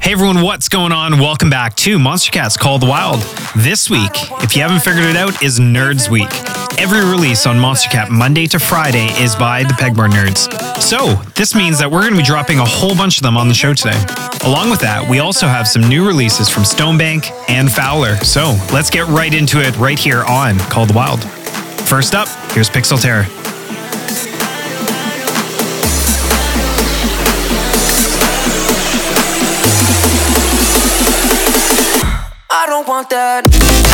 Hey everyone, what's going on? Welcome back to Monstercat's Call the Wild. This week, if you haven't figured it out, is Nerds Week. Every release on Monstercat Monday to Friday is by the Pegboard Nerds. So, this means that we're going to be dropping a whole bunch of them on the show today. Along with that, we also have some new releases from Stonebank and Fowler. So, let's get right into it right here on Call the Wild. First up, here's Pixel Terror. Want that.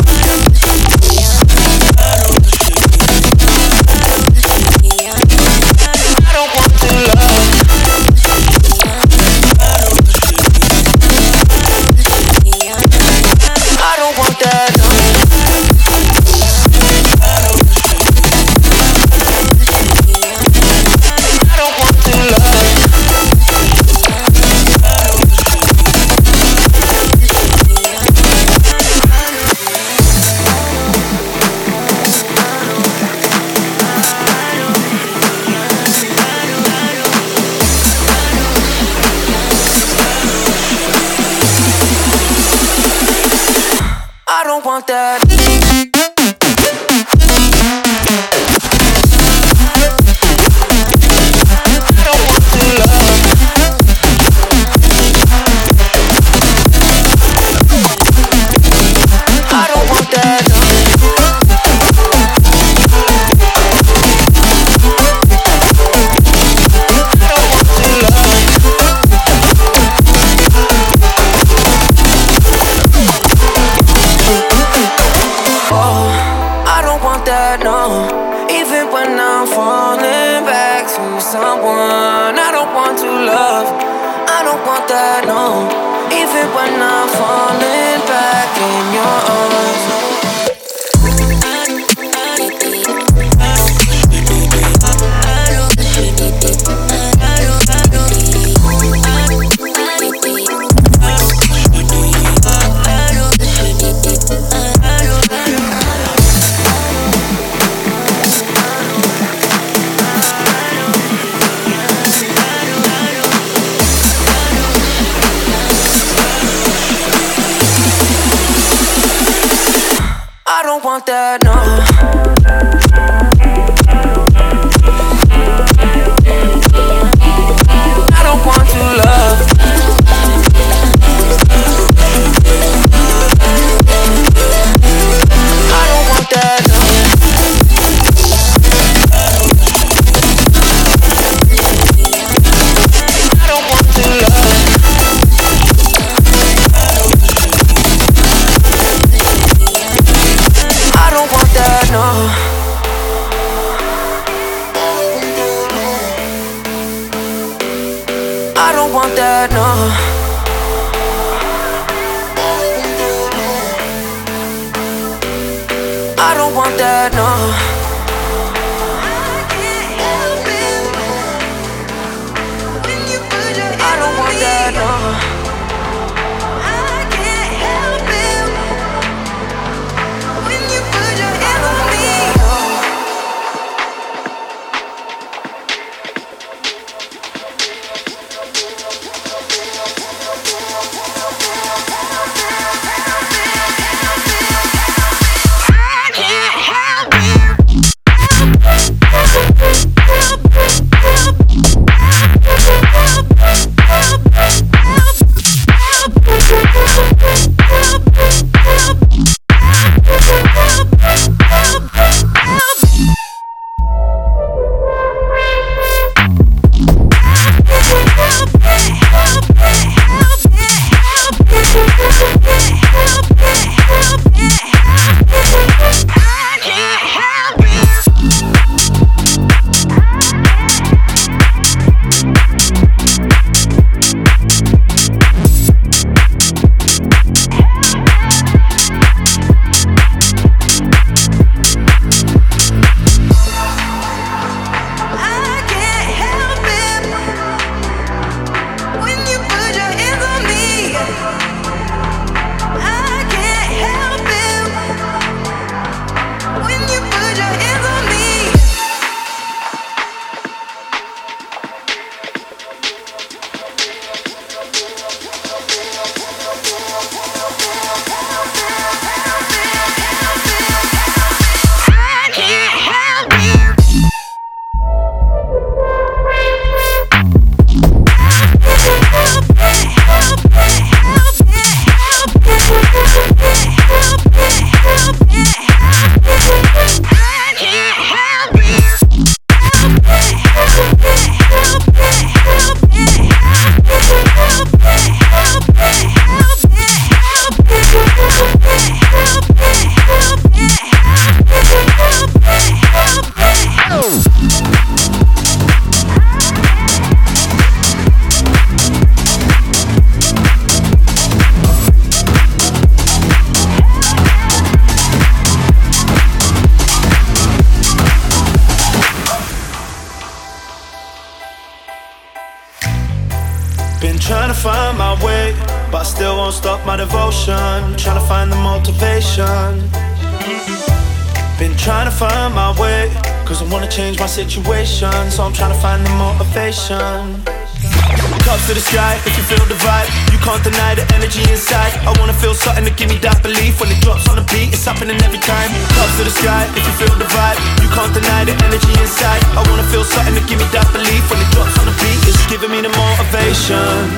Cups to the sky, if you feel the vibe, you can't deny the energy inside. I wanna feel something to give me that belief. When it drops on the beat, it's happening every time. Cups to the sky, if you feel the vibe, you can't deny the energy inside. I wanna feel something to give me that belief. When it drops on the beat, it's giving me the motivation,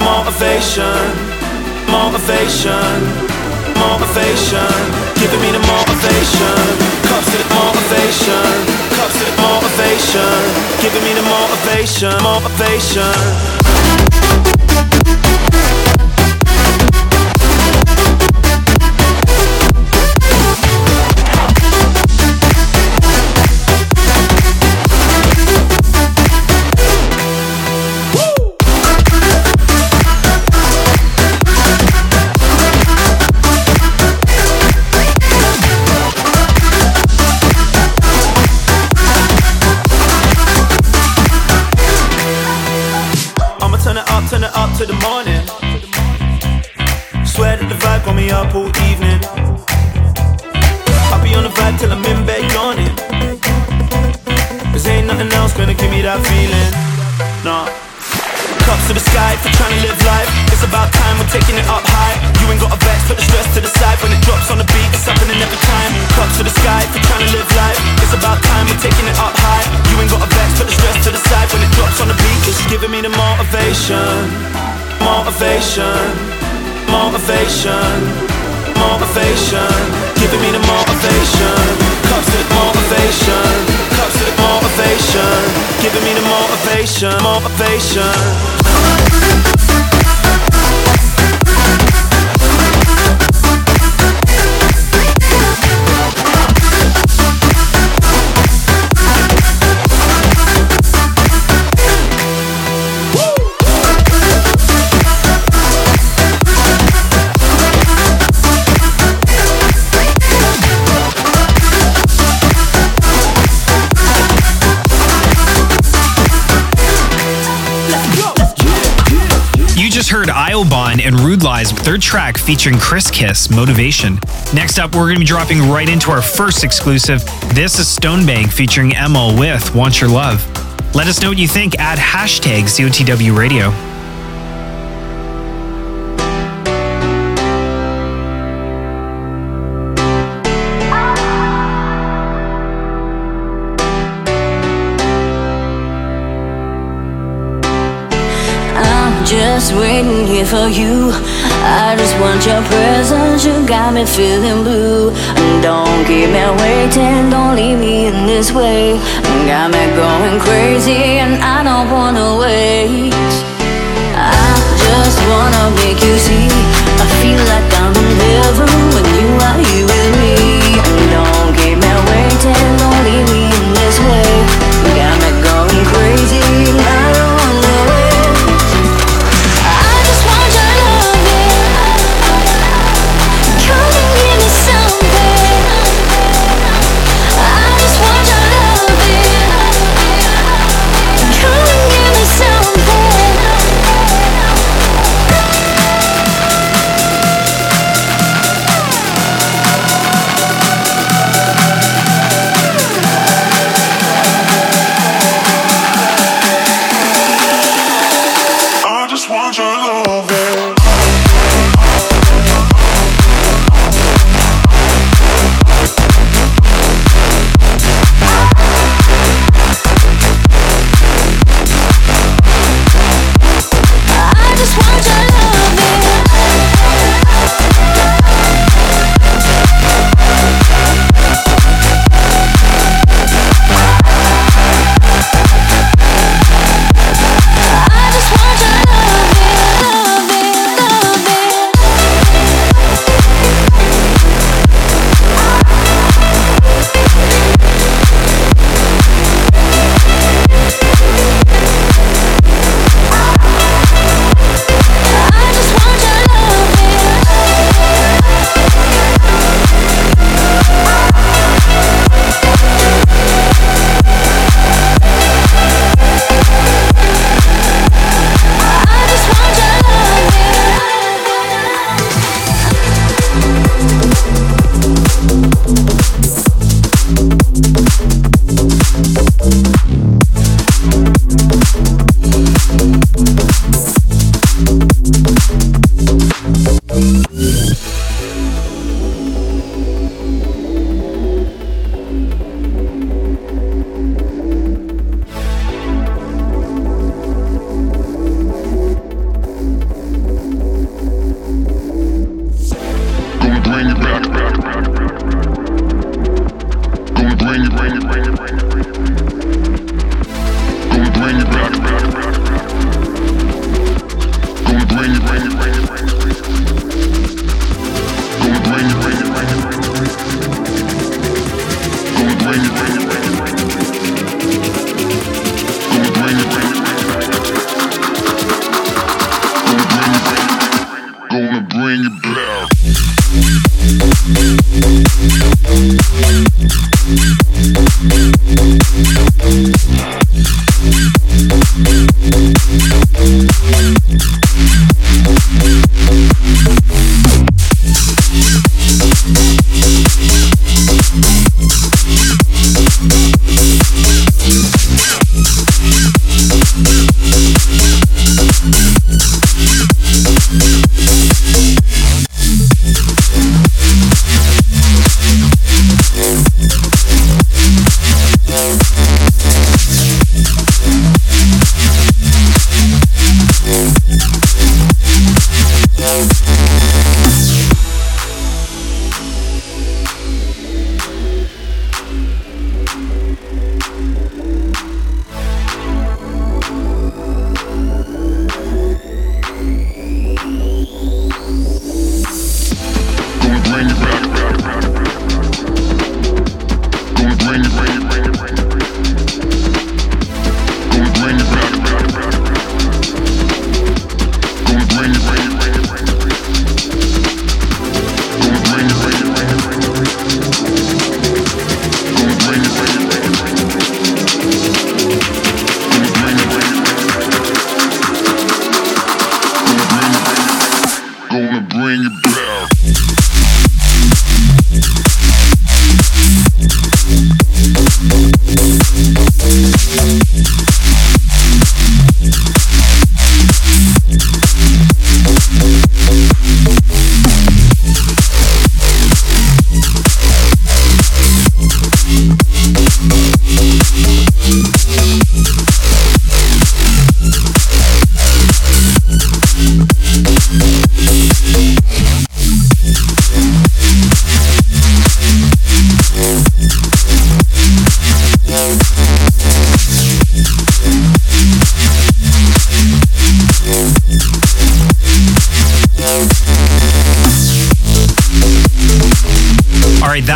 motivation, motivation, motivation, giving me the motivation. Cups to the motivation, cups to the motivation, giving me the motivation, motivation. Featuring Kris Kiss, Motivation. Next up, we're going to be dropping right into our first exclusive. This is Stonebank featuring EMEL with Want Your Love. Let us know what you think. Add hashtag COTW Radio. For you. I just want your presence. You got me feeling blue. And don't keep me waiting. Don't leave me in this way. Got me going crazy, and I don't wanna wait. I just wanna make you see. I feel like I'm in heaven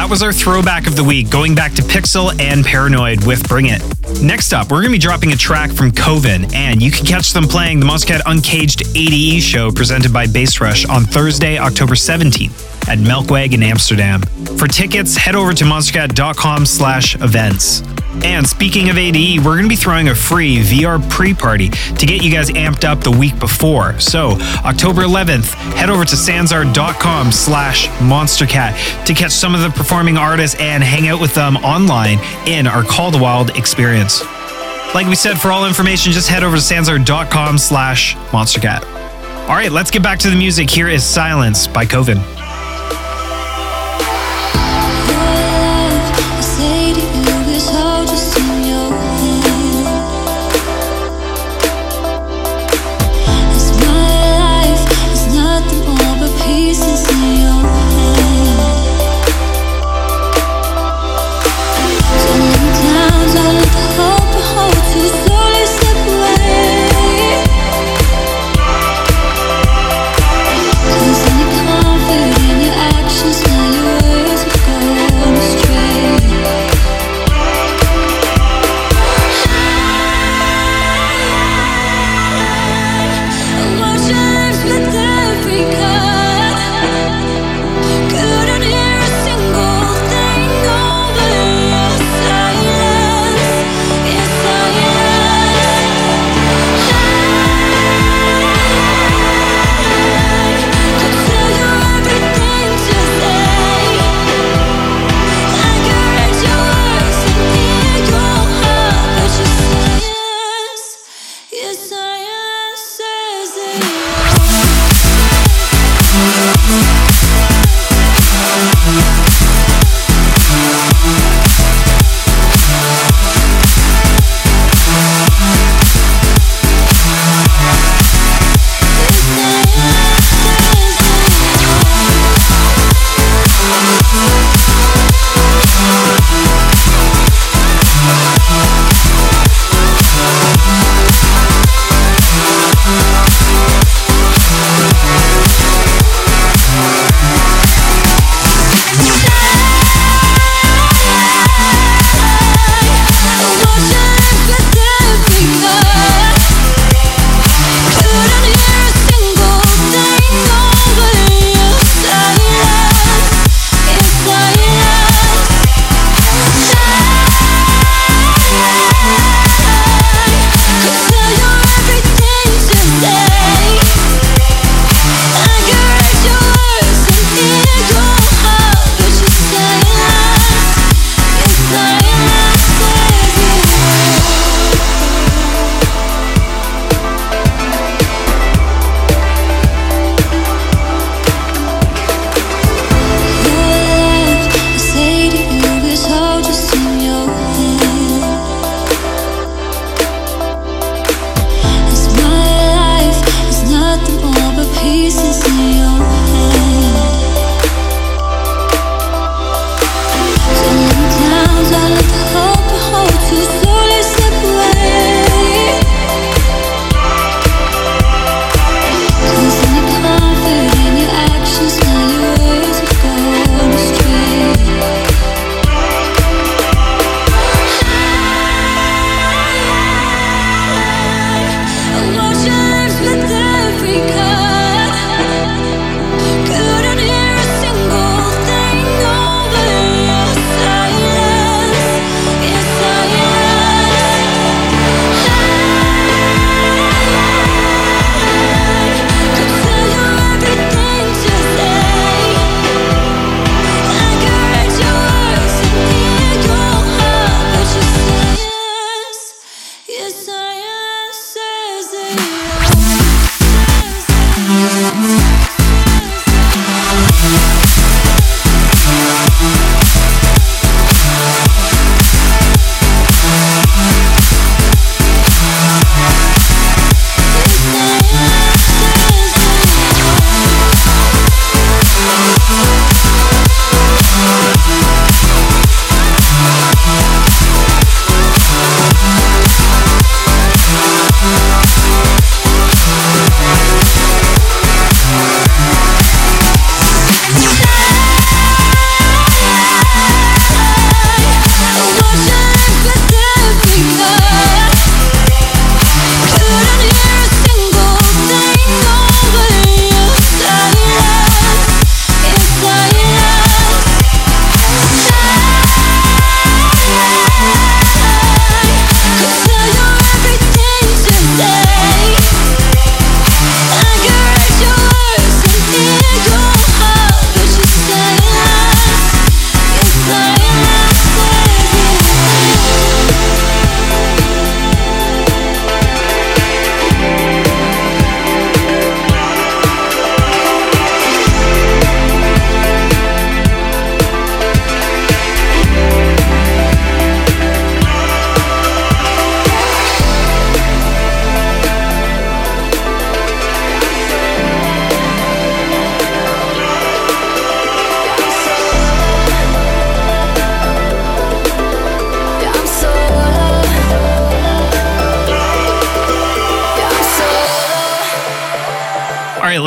that was our throwback of the week, going back to PIXL and Pairanoid with Bring It. Next up, we're going to be dropping a track from Koven, and you can catch them playing the Monstercat Uncaged ADE show presented by Bass Rush on Thursday, October 17th at Melkweg in Amsterdam. For tickets, head over to monstercat.com slash events. And speaking of ADE, we're going to be throwing a free VR pre party to get you guys amped up the week before. So, October 11th, head over to sansar.com slash monstercat to catch some of the performing artists and hang out with them online in our Call the Wild experience. Like we said, for all information, just head over to sansar.com slash monstercat. All right, let's get back to the music. Here is Silence by Koven.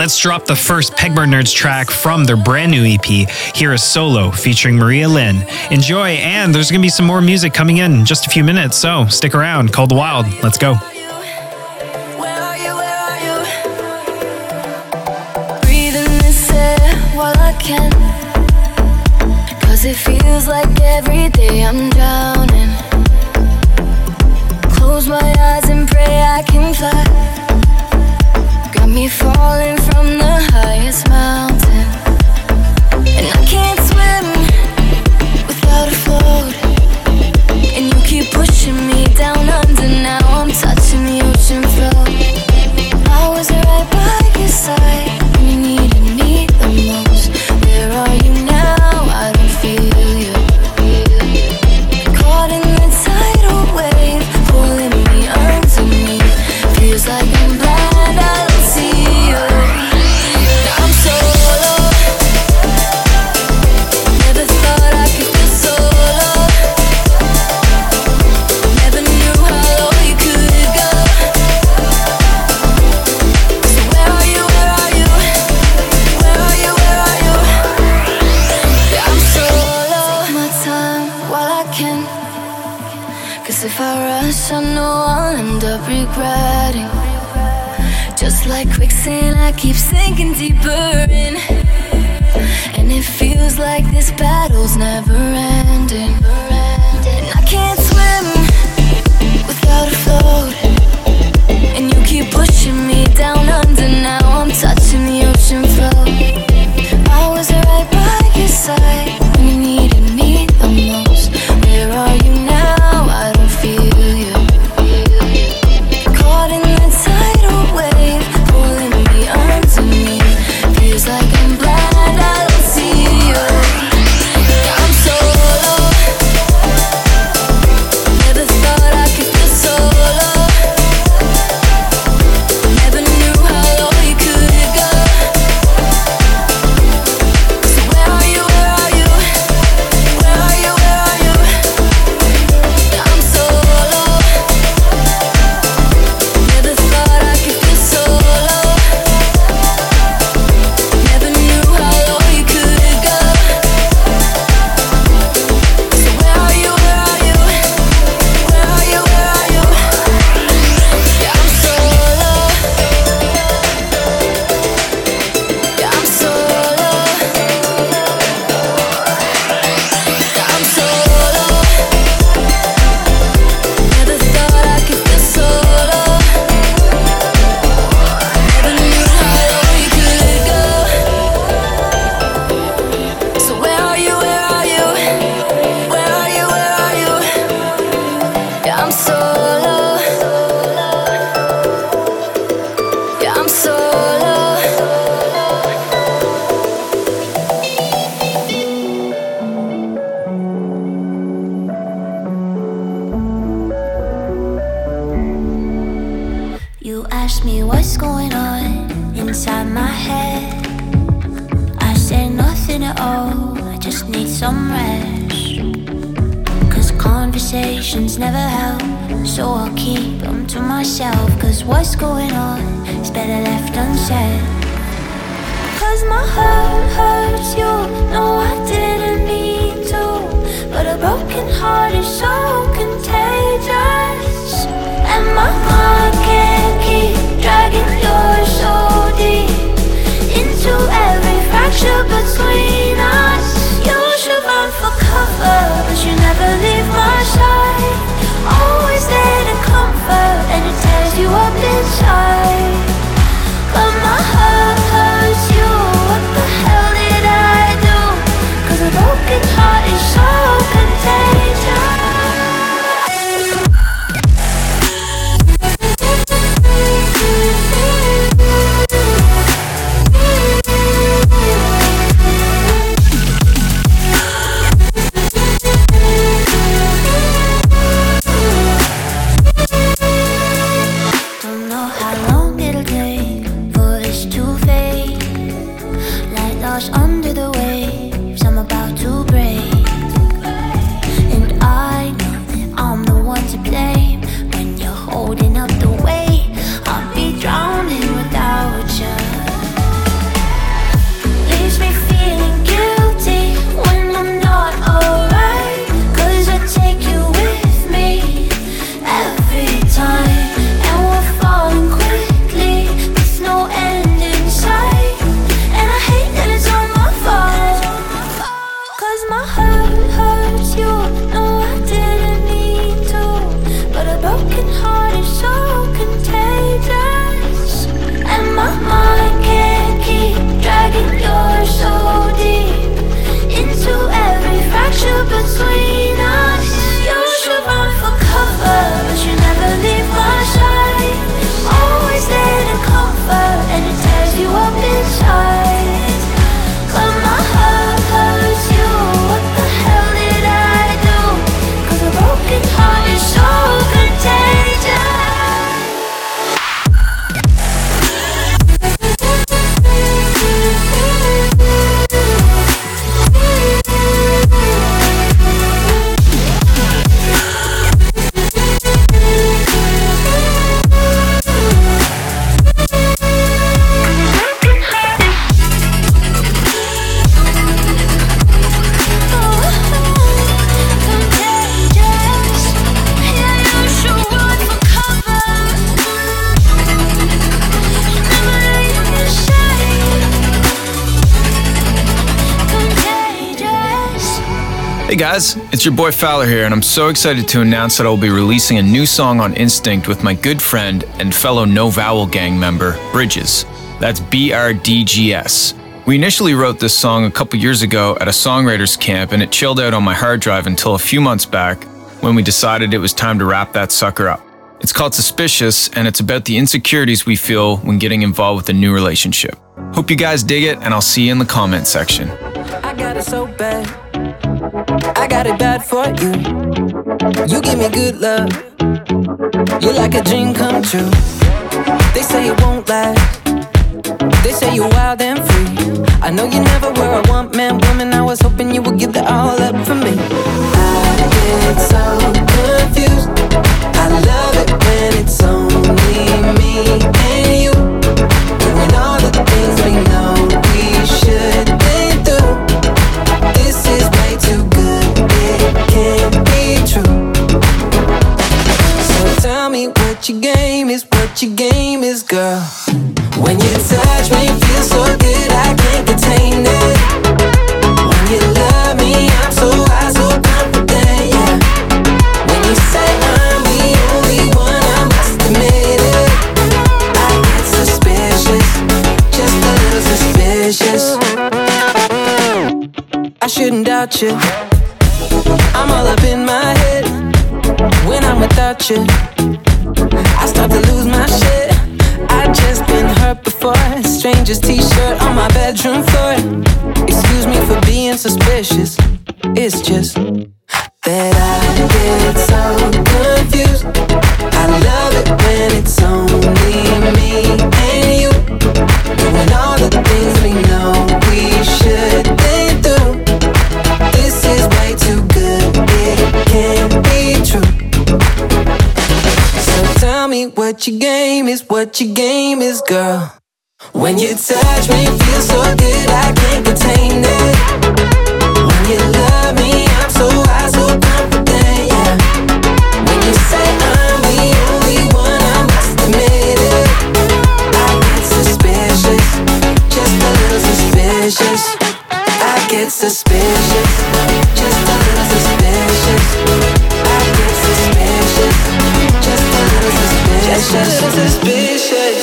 Let's drop the first Pegboard Nerds track from their brand new EP. Here is Solo featuring Maria Lynn. Enjoy, and there's going to be some more music coming in, in just a few minutes, so stick around. Called the Wild. Let's go. Regretting. Just like quicksand, I keep sinking deeper in. And it feels like this battle's never ending. And I can't swim without a float. And you keep pushing me down under. Now I'm touching the ocean floor. I was right by your side it's your boy Fowler here, and I'm so excited to announce that I'll be releasing a new song on Instinct with my good friend and fellow No Vowel Gang member, Bridges. That's B R D G S. We initially wrote this song a couple years ago at a songwriters camp, and it chilled out on my hard drive until a few months back when we decided it was time to wrap that sucker up. It's called Suspicious, and it's about the insecurities we feel when getting involved with a new relationship. Hope you guys dig it, and I'll see you in the comment section. I got it so bad. I got it bad for you. You give me good love. You're like a dream come true. They say it won't last. They say you're wild and free. I know you never were a one man woman. I was hoping you would give that all up for me. I get so confused. You. I'm all up in my head when I'm without you. I start to lose my shit. I just been hurt before. Stranger's t-shirt on my bedroom floor. Excuse me for being suspicious. Girl. When you touch me, feel so good, I can't contain it. When you love me, I'm so high, so confident, yeah. When you say I'm the only one, I must admit it. I get suspicious, just a little suspicious. I get suspicious, just a little suspicious. I get suspicious, just a little suspicious. Just a little suspicious.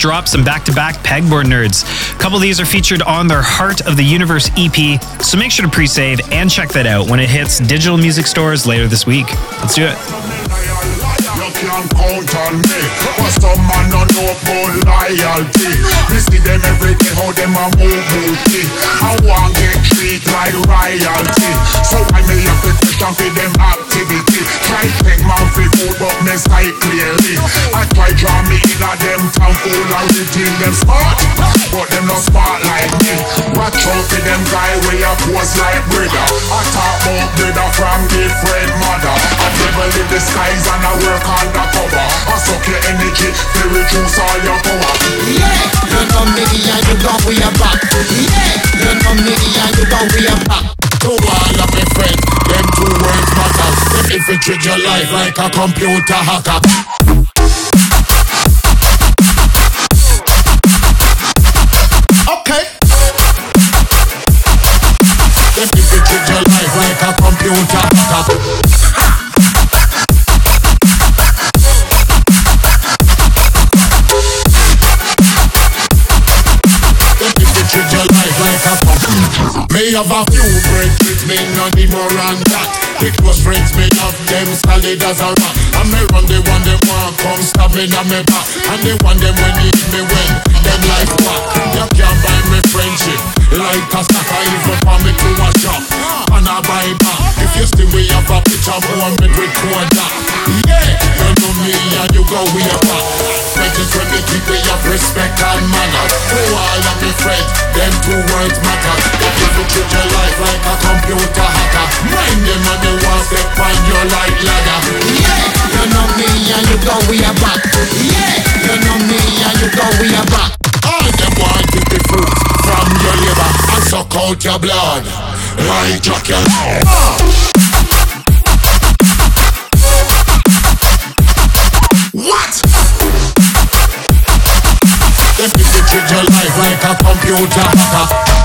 Drop some back to back pegboard nerds. A couple of these are featured on their Heart of the Universe EP, so make sure to pre save and check that out when it hits digital music stores later this week. Let's do it. Count on me. But some man no know about loyalty. See them every day how them a move booty. I want get treat like royalty. So I may have to question for them activity. Try take my for food but me sight clearly. I try draw me in a them town full of routine. Them smart, but them not smart like me. Watch out for them guy way up was like brother. I talk about brother from different mother. I live the skies and I work undercover. I suck your energy, to reduce all your power. Yeah, you know me and you know we are back. Yeah, you know me and you know we are back. Them infiltrate your life like a computer hacker. Okay. Them infiltrate your life like a computer hacker. Them infiltrate your life like a computer. Me have a few friends with me, not the more and that. The close friends me have them solid as a rock. And me run the one them want come stab me on me back. And the one them when need me when them life back. You can't buy me friendship like a sucker even for me to a shop. And I buy back. If you still we have a picture more me with quarter. Yeah, you know me and you go we are back. Friends when they keep we have respect and manners. To all of me friends, them two words matter. If you look at your life like a computer hacker, mind them and they want step on your like ladder. Yeah, you know me and you know we are back. Yeah, you know me and you know we are back. All them want to be fruits from your liver and suck out your blood like Dracula. What? They feel you treat your life like a computer hacker.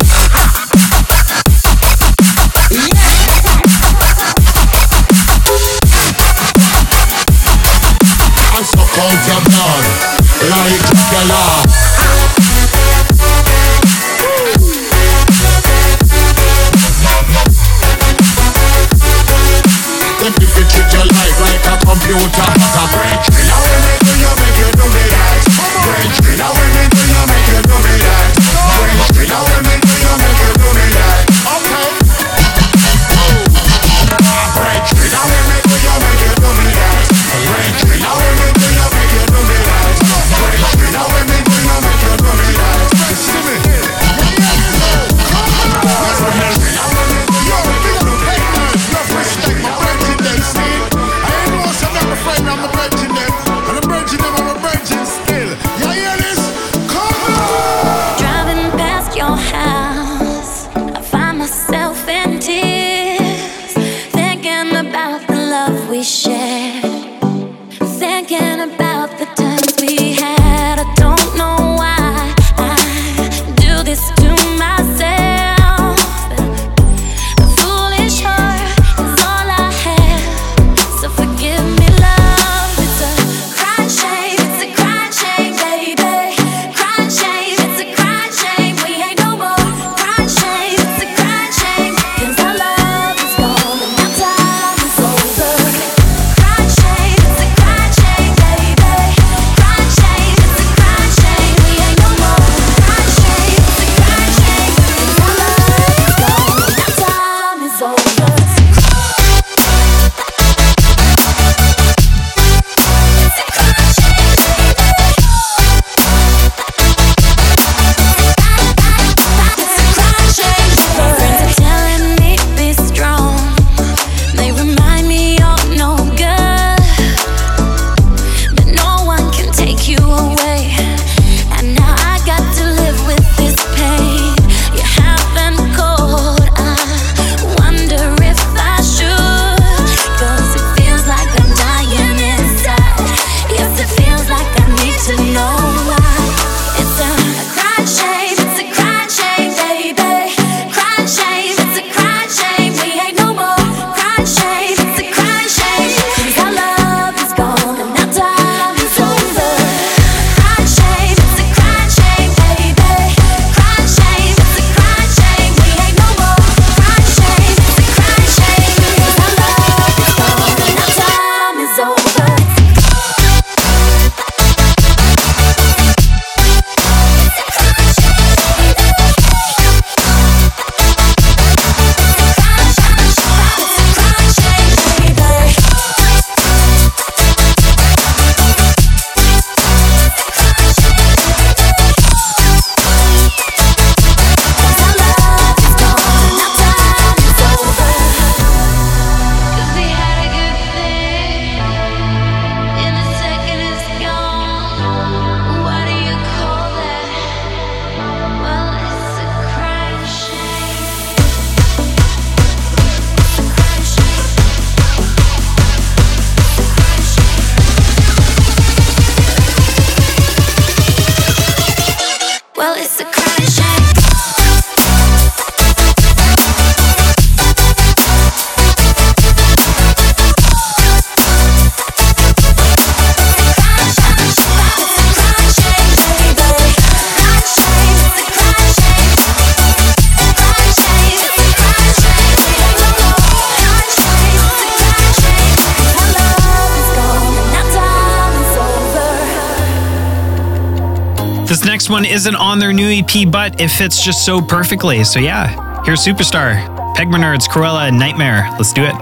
This next one isn't on their new EP, but it fits just so perfectly. So yeah, here's Superstar, Pegboard Nerds, Krewella, and NGHTMRE. Let's do it.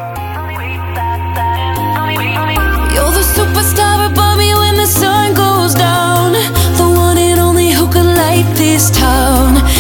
this town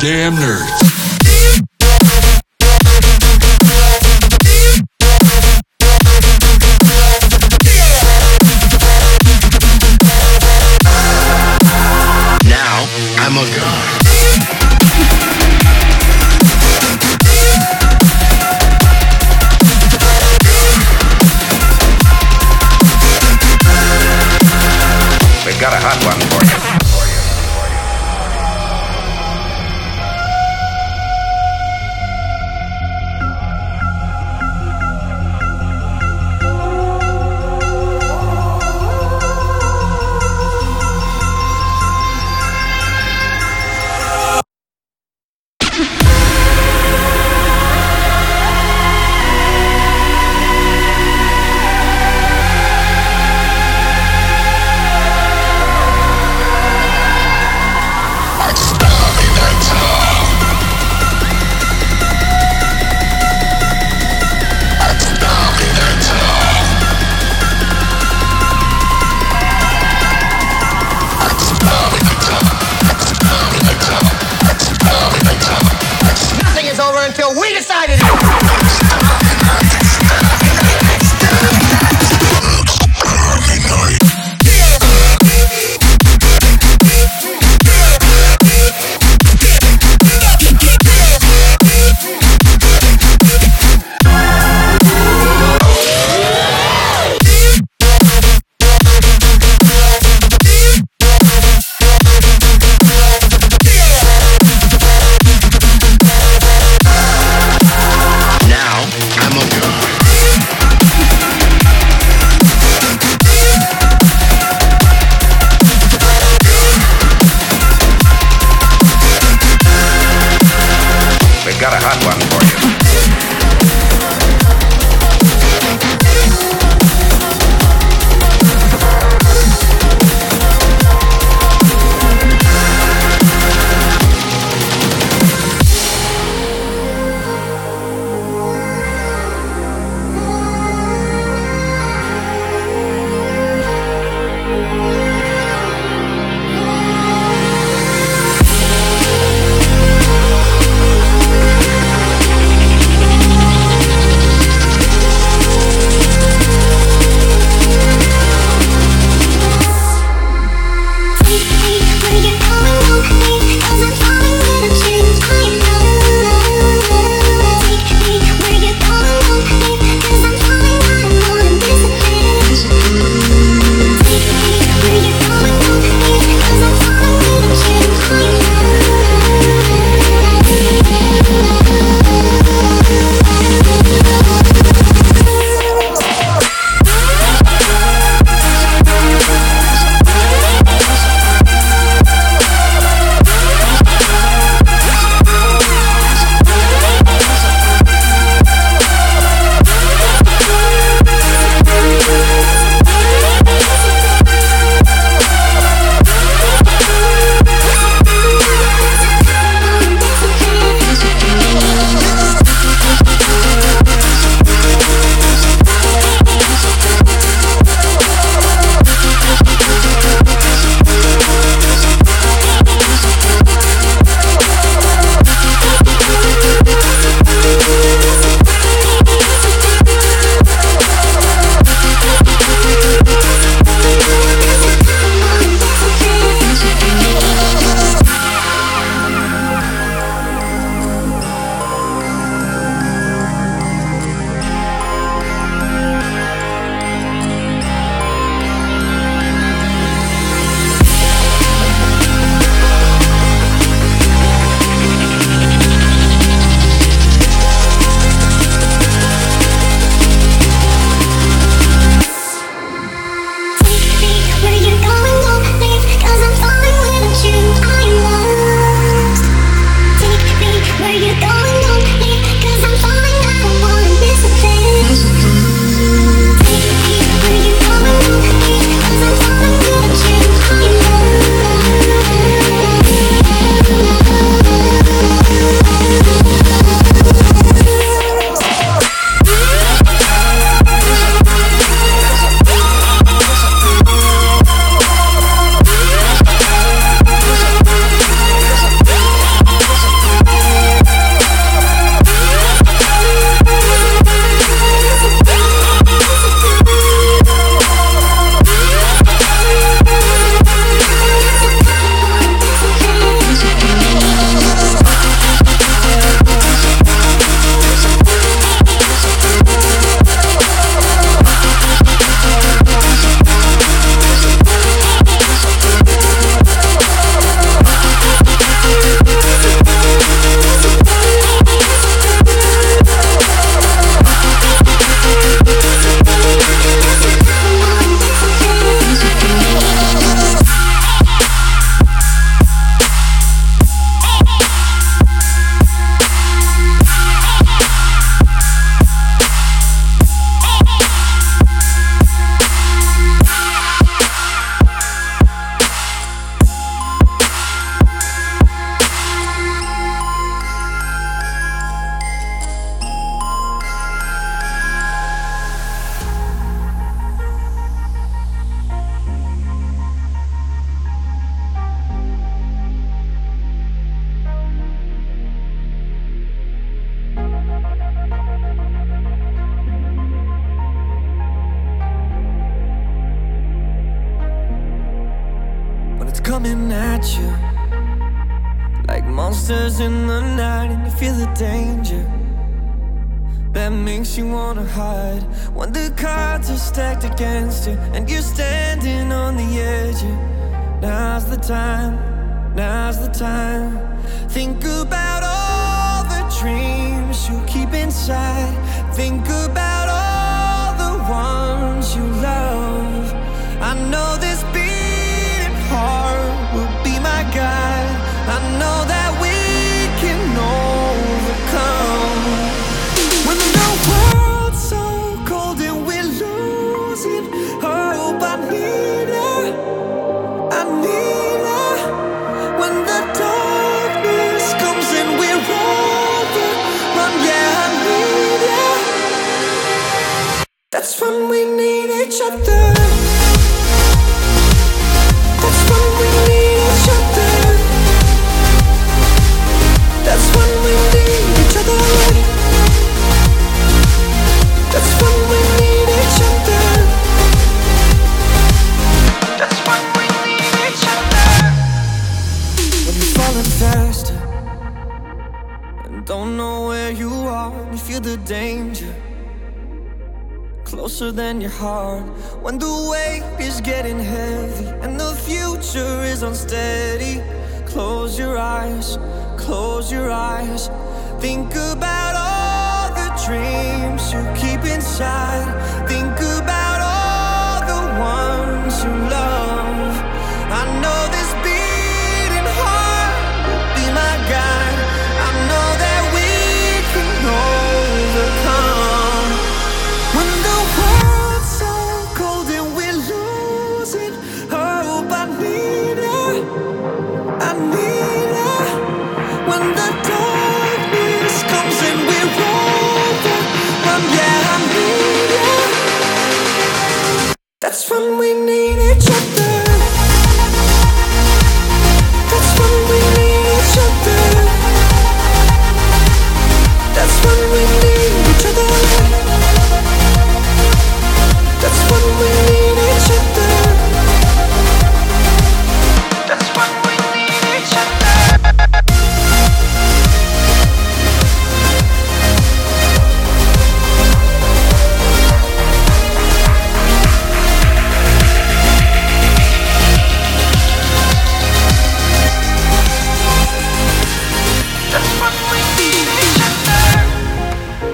Goddamn nerds.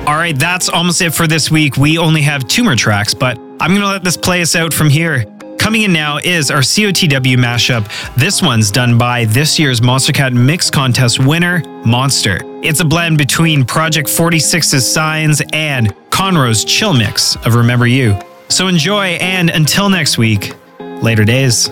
All right, that's almost it for this week. We only have two more tracks, but I'm going to let this play us out from here. Coming in now is our COTW mashup. This one's done by this year's Monstercat Mix Contest winner, Monst3r. It's a blend between Project 46's Signs and Conro's Chill Mix of Remember You. So enjoy, and until next week, later days.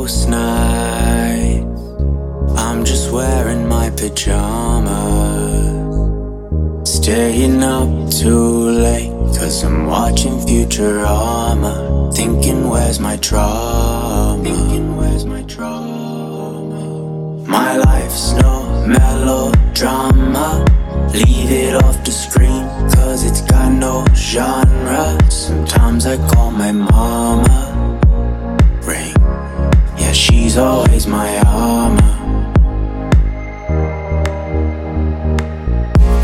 most nights. I'm just wearing my pajamas. Staying up too late Cause I'm watching Futurama. Thinking where's my trauma Thinking where's my trauma My life's no melodrama. Leave it off the screen Cause it's got no genre. Sometimes I call my mama she's always my armor.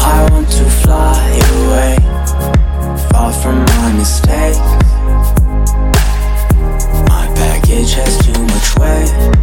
I want to fly away, far from my mistakes. My baggage has too much weight.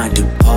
mind to